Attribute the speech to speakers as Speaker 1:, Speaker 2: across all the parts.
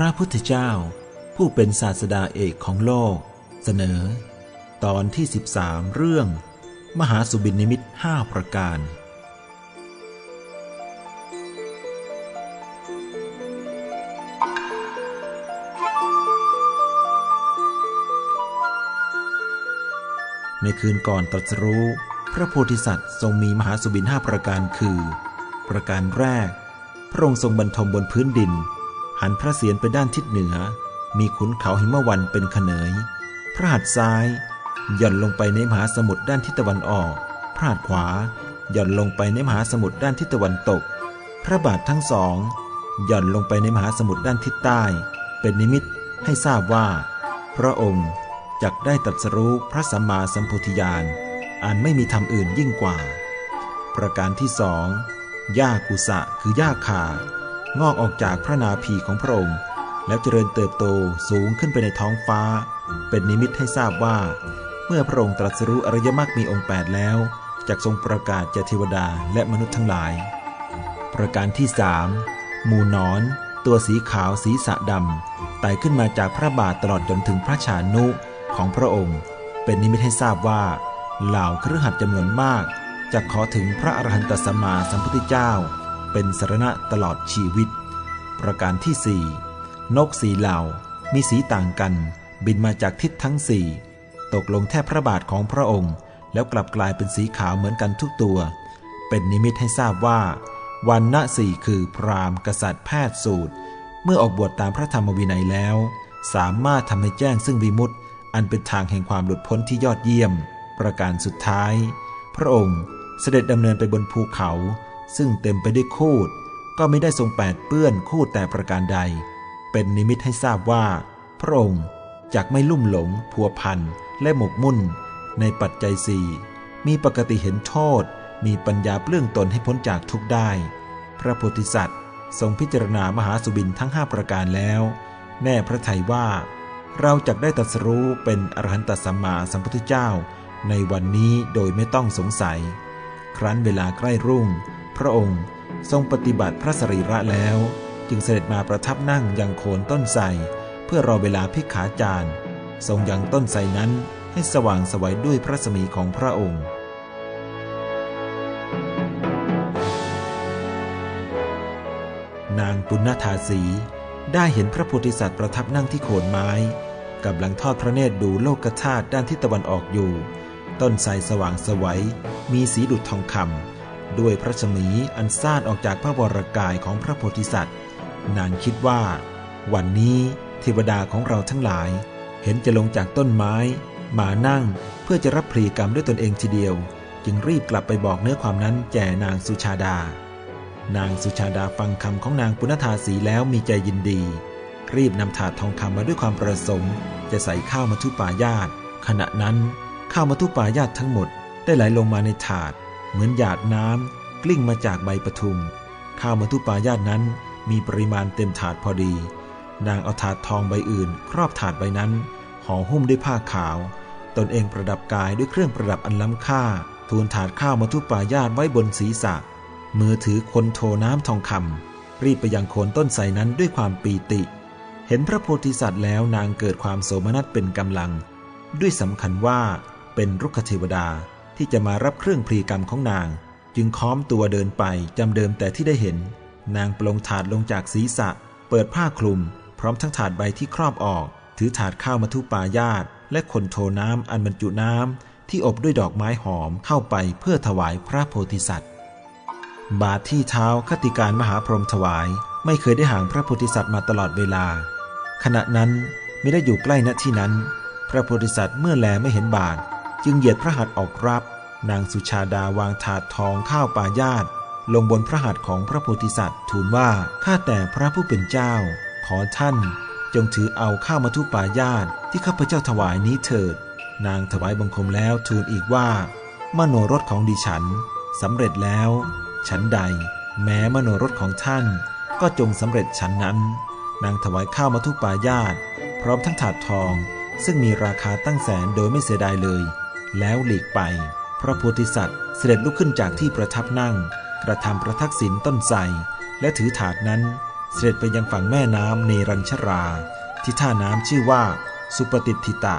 Speaker 1: ระพุทธเจ้า ผู้เป็นศาสดาเอกของโลก เสนอ ตอนที่ 13 เรื่อง มหาสุบินนิมิตห้าประการ ในคืนก่อนตรัสรู้ พระโพธิสัตว์ทรงมีมหาสุบินห้าประการคือ ประการแรก พระองค์ทรงบรรทมบนพื้นดิน หันพระเศียรไปด้านทิศเหนือ มีขุนเขาหิมวันเป็นขเนย พระหัตถ์ซ้ายหย่อนลงไปในมหาสมุทรด้านทิศตะวันออก พระหัตถ์ขวาหย่อนลงไปในมหาสมุทรด้านทิศตะวันตก พระบาททั้งสองหย่อนลงไปในมหาสมุทรด้านทิศใต้ เป็นนิมิตให้ทราบว่า พระองค์จักได้ตรัสรู้พระสัมมาสัมโพธิญาณอันไม่มีธรรมอื่นยิ่งกว่า ประการที่สองหญ้ากุสะคือหญ้าคา งอกออกจากพระนาภีของพระองค์ แล้วเจริญเติบโตสูงขึ้นไปในท้องฟ้า เป็นนิมิตให้ทราบว่า เมื่อพระองค์ตรัสรู้อริยมรรคมีองค์ 8 แล้วจักทรงประกาศแก่เทวดาและมนุษย์ทั้งหลาย ประการที่สามหมูหนอน ตัวสีขาวสีสะดำไต่ขึ้นมาจากพระบาทตลอดจนถึงพระชานุของพระองค์ เป็นนิมิตให้ทราบว่า เหล่าเครือขัดจำนวนมากจะขอถึงพระอรหันตสัมมาสัมพุทธเจ้า เป็นสรณะตลอดชีวิต ประการที่สี่นกสีเหล่า มีสีต่างกัน บินมาจากทิศทั้งสี่ตกลงแทบพระบาทของพระองค์ แล้วกลับกลายเป็นสีขาวเหมือนกันทุกตัว เป็นนิมิตให้ทราบว่า วันณะสี่คือพราหมณ์กษัตริย์แพทย์สูตร เมื่อออกบวชตามพระธรรมวินัยแล้ว สามารถทำให้แจ้งซึ่งวิมุตติ อันเป็นทางแห่งความหลุดพ้นที่ยอดเยี่ยม ประการสุดท้าย พระองค์เสด็จดำเนินไปบนภูเขา ซึ่งเต็มไปด้วยคูด ก็ไม่ได้ทรงแปดเปื้อนคูดแต่ประการใด เป็นนิมิตให้ทราบว่า พระองค์จักไม่ลุ่มหลง พัวพันและหมกมุ่น ในปัจจัยสี่มีปกติเห็นโทษ มีปัญญาเปลื้องตนให้พ้นจากทุกได้ พระโพธิสัตว์ ทรงพิจารณามหาสุบินทั้งห้าประการแล้ว แน่พระทัยว่า เราจะได้ตรัสรู้เป็นอรหันตสัมมาสัมพุทธเจ้า ในวันนี้โดยไม่ต้องสงสัย ครั้นเวลาใกล้รุ่ง พระองค์ทรงปฏิบัติพระสรีระแล้ว จึงเสด็จมาประทับนั่งยังโคนต้นไทรเพื่อรอเวลาพิกขาจารย์ ทรงยังต้นไทรนั้นให้สว่างสวัยด้วยพระสมีของพระองค์นางปุณณธาสีได้เห็นพระโพธิสัตว์ประทับนั่งที่โคนไม้กำลังทอดพระเนตรดูโลกธาตุด้านทิศตะวันออกอยู่ ต้นไทรสว่างสวัยมีสีดุจทองคำ ด้วยพระชมีอันซ่านออกจากพระวรกายของพระโพธิสัตว์ นางคิดว่า วันนี้เทวดาของเราทั้งหลาย เห็นจะลงจากต้นไม้ มานั่งเพื่อจะรับพลีกรรมด้วยตนเองทีเดียว จึงรีบกลับไปบอกเนื้อความนั้นแก่นางสุชาดา นางสุชาดาฟังคำของนางปุณธาสีแล้วมีใจยินดี รีบนำถาดทองคำมาด้วยความประสงค์ จะใส่ข้าวมัทุปายาตขณะนั้นข้าวมัทุปายาตทั้งหมดได้ไหลลงมาในถาด เหมือนหยาดน้ำกลิ้งมาจากใบปทุม ข้าวมัทุปายาตนั้นมีปริมาณเต็มถาดพอดี นางเอาถาดทองใบอื่น ครอบถาดใบนั้นห่อหุ้มด้วยผ้าขาว ตนเองประดับกายด้วยเครื่องประดับอันล้ำค่า ทูลถาดข้าวมัทุปายาตไว้บนศีรษะ มือถือคนโทน้ำทองคำรีบไปยังโคนต้นไทรนั้นด้วยความปีติ เห็นพระโพธิสัตว์แล้วนางเกิดความโสมนัสเป็นกำลัง ด้วยสำคัญว่าเป็นรุกขเทวดา ที่จะมารับเครื่องพลีกรรมของนาง จึงค้อมตัวเดินไปจำเดิมแต่ที่ได้เห็น นางปลงถาดลงจากศีรษะ เปิดผ้าคลุม พร้อมทั้งถาดใบที่ครอบออก ถือถาดข้าวมัทุปายาตและคนโทน้ำอันบรรจุน้ำที่อบด้วยดอกไม้หอมเข้าไปเพื่อถวายพระโพธิสัตว์ บาทที่เท้าคติการมหาพรหมถวาย ไม่เคยได้ห่างพระโพธิสัตว์มาตลอดเวลา ขณะนั้นไม่ได้อยู่ใกล้ณที่นั้น พระโพธิสัตว์เมื่อแลไม่เห็นบาท จึงเหยียดพระหัตถ์ออกรับ นางสุชาดาวางถาดทองข้าวปายาตลงบนพระหัตถ์ของพระโพธิสัตว์ทูลว่าข้าแต่พระผู้เป็นเจ้า ขอท่าน จงถือเอาข้าวมัทุปายาตที่ข้าพเจ้าถวายนี้เถิด นางถวายบังคมแล้วทูลอีกว่า มโนรสของดิฉันสำเร็จแล้ว ฉันใด แม้มโนรสของท่าน ก็จงสำเร็จฉันนั้น นางถวายข้าวมัทุปายาตพร้อมทั้งถาดทองซึ่งมีราคาตั้งแสนโดยไม่เสียดายเลย แล้วหลีกไป พระโพธิสัตว์เสด็จลุกขึ้นจากที่ประทับนั่ง กระทำประทักษิณต้นไทรและถือถาดนั้น เสด็จไปยังฝั่งแม่น้ำเนรัญชรา ที่ท่าน้ำชื่อว่า สุปฏิทิตะ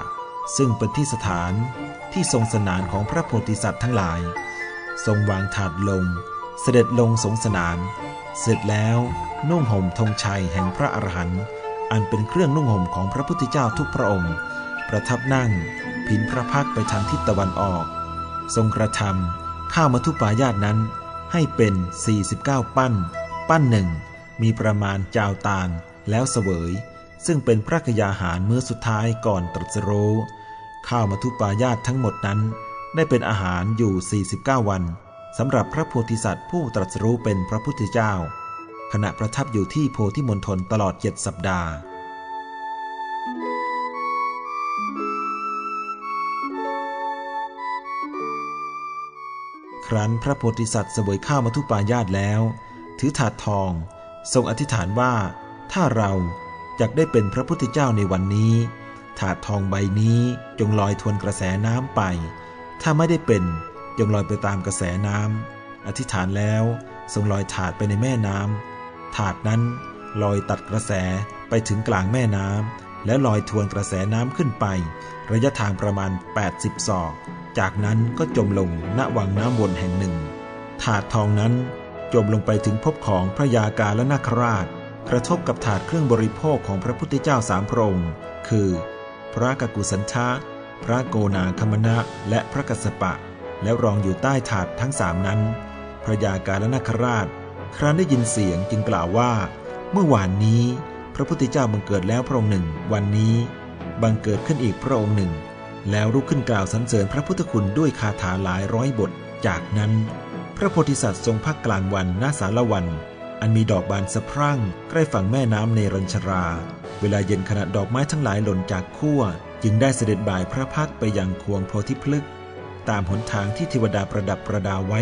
Speaker 1: ซึ่งเป็นที่สถานที่ทรงสนานของพระโพธิสัตว์ทั้งหลาย ทรงวางถาดลง เสด็จลงสงสนาน เสร็จแล้วนุ่งห่มธงชัยแห่งพระอรหันต์อันเป็นเครื่องนุ่งห่มของพระพุทธเจ้าทุกพระองค์ ประทับนั่ง พินพระพักไปทางทิศตะวันออก ทรงกระทำข้าวมัทุปายาตนั้น ให้เป็น 49 ปั้น ปั้นหนึ่งมีประมาณจาวตาลแล้วเสวย ซึ่งเป็นพระกยาหารมื้อสุดท้ายก่อนตรัสรู้ข้าวมัทุปายาตทั้งหมดนั้น ได้เป็นอาหารอยู่ 49 วันสำหรับพระโพธิสัตว์ผู้ตรัสรู้เป็นพระพุทธเจ้า ขณะประทับอยู่ที่โพธิมณฑลตลอดเจ็ดสัปดาห์ ครั้นพระโพธิสัตว์เสวยข้าวมัทุปายาตแล้ว ถือถาดทอง ทรงอธิษฐานว่า ถ้าเราอยากได้เป็นพระพุทธเจ้าในวันนี้ ถาดทองใบนี้จงลอยทวนกระแสน้ำไป ถ้าไม่ได้เป็นจงลอยไปตามกระแสน้ำอธิษฐานแล้วทรงลอยถาดไปในแม่น้ำถาดนั้นลอยตัดกระแสไปถึงกลางแม่น้ำแล้วลอยทวนกระแสน้ำขึ้นไประยะทางประมาณ 80ศอก จากนั้นก็จมลงณวังน้ำวนแห่งหนึ่ง ถาดทองนั้นจมลงไปถึงพบของพระยากาและนาคราช กระทบกับถาดเครื่องบริโภคของพระพุทธเจ้าสามพระองค์ คือ พระกกุสันทะพระโกนาคมณะและพระกัสสปะ แล้วรองอยู่ใต้ถาดทั้งสามนั้น พระยากาและนาคราช ครั้นได้ยินเสียงจึงกล่าวว่า เมื่อวานนี้ พระพุทธเจ้าบังเกิดแล้วพระองค์หนึ่ง วันนี้บังเกิดขึ้นอีกพระองค์หนึ่ง แล้วลุกขึ้นกล่าวสรรเสริญพระพุทธคุณด้วยคาถาหลายร้อยบท จากนั้น พระโพธิสัตว์ทรงพักกลางวันหน้าสารวัน อันมีดอกบานสะพรั่ง ใกล้ฝั่งแม่น้ำเนรัญชรา เวลาเย็นขณะดอกไม้ทั้งหลายหล่นจากขั้วจึงได้เสด็จบ่ายพระพักไปยังควงโพธิพฤกษ์ตามหนทางที่เทวดาประดับประดาไว้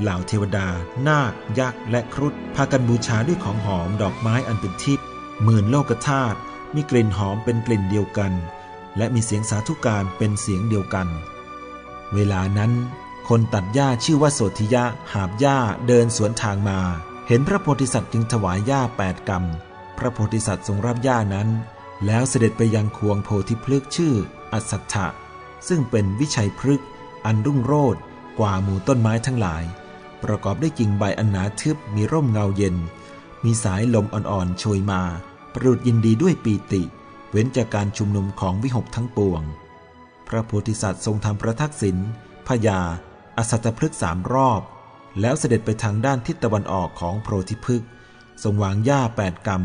Speaker 1: เหล่าเทวดา นาค ยักษ์ และครุฑพากันบูชาด้วยของหอมดอกไม้อันเป็นทิพย์หมื่นโลกธาตุมีกลิ่นหอมเป็นกลิ่นเดียวกัน และมีเสียงสาธุการเป็นเสียงเดียวกัน เวลานั้น คนตัดหญ้าชื่อว่าโสธิยะหาบหญ้าเดินสวนทางมา เห็นพระโพธิสัตว์จึงถวายหญ้าแปดกรรมพระโพธิสัตว์ทรงรับหญ้านั้น แล้วเสด็จไปยังควงโพธิพฤกษ์ชื่ออัศถะซึ่งเป็นวิชัยพฤกษ์อันรุ่งโรจน์กว่าหมู่ต้นไม้ทั้งหลาย ประกอบด้วยกิ่งใบอันหนาทึบมีร่มเงาเย็น มีสายลมอ่อนๆโชยมา ประดุดยินดีด้วยปีติ เว้นจากการชุมนุมของวิหกทั้งปวง พระโพธิสัตว์ทรงทำประทักษิณพญาอสัตพฤกษ์สามรอบ แล้วเสด็จไปทางด้านทิศตะวันออกของโพธิพฤกษ์ทรงวางหญ้าแปดกรรม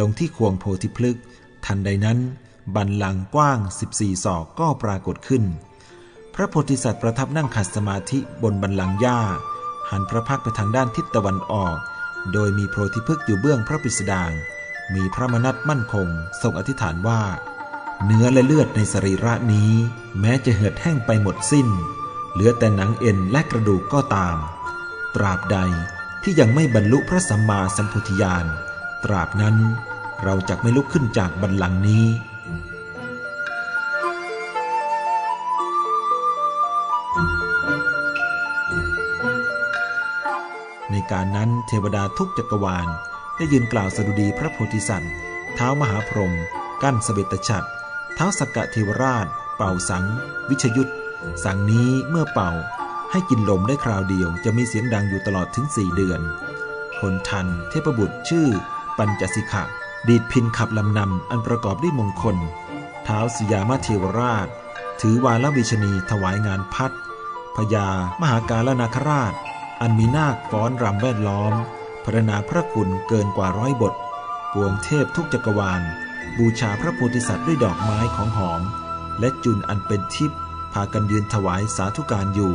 Speaker 1: ลงที่ควงโพธิพฤกษ์ทันใดนั้นบันลังกว้าง 14 ศอกก็ปรากฏขึ้น พระโพธิสัตว์ประทับนั่งขัดสมาธิบนบันลังหญ้า หันพระพักไปทางด้านทิศตะวันออก โดยมีโพธิพฤกษ์อยู่เบื้องพระปิสดาง มีพระมนัตมั่นคงทรงอธิษฐานว่า เนื้อและเลือดในสรีระนี้ แม้จะเหือดแห้งไปหมดสิ้น เหลือแต่หนังเอ็นและกระดูกก็ตาม ตราบใดที่ยังไม่บรรลุพระสัมมาสัมพุทธญาณตราบนั้นเราจะไม่ลุกขึ้นจากบัลลังนี้ ในการนั้นเทวดาทุกจักรวาล ได้ยืนกล่าวสดุดีพระโพธิสัตว์เท้ามหาพรหมกั้นสเบตฉัตรเท้าสกกะเทวราช เป่าสัง วิชยุทธสังนี้เมื่อเป่าให้กินลมได้คราวเดียวจะมีเสียงดังอยู่ตลอดถึงสี่เดือน คนทันเทพบุตรชื่อ ปัญจสิกะดีดพินขับลำนำอันประกอบด้วยมงคล เท้าสยามาเทวราช ถือวาลวิชนีถวายงานพัดพญามหากาลนาคราช อันมีนาคฟ้อนรำแวดล้อม รณนาพระคุณเกินกว่าร้อยบท ปวงเทพทุกจักรวาล บูชาพระโพธิสัตว์ด้วยดอกไม้ของหอม และจุนอันเป็นทิพย์พากันยืนถวายสาธุการอยู่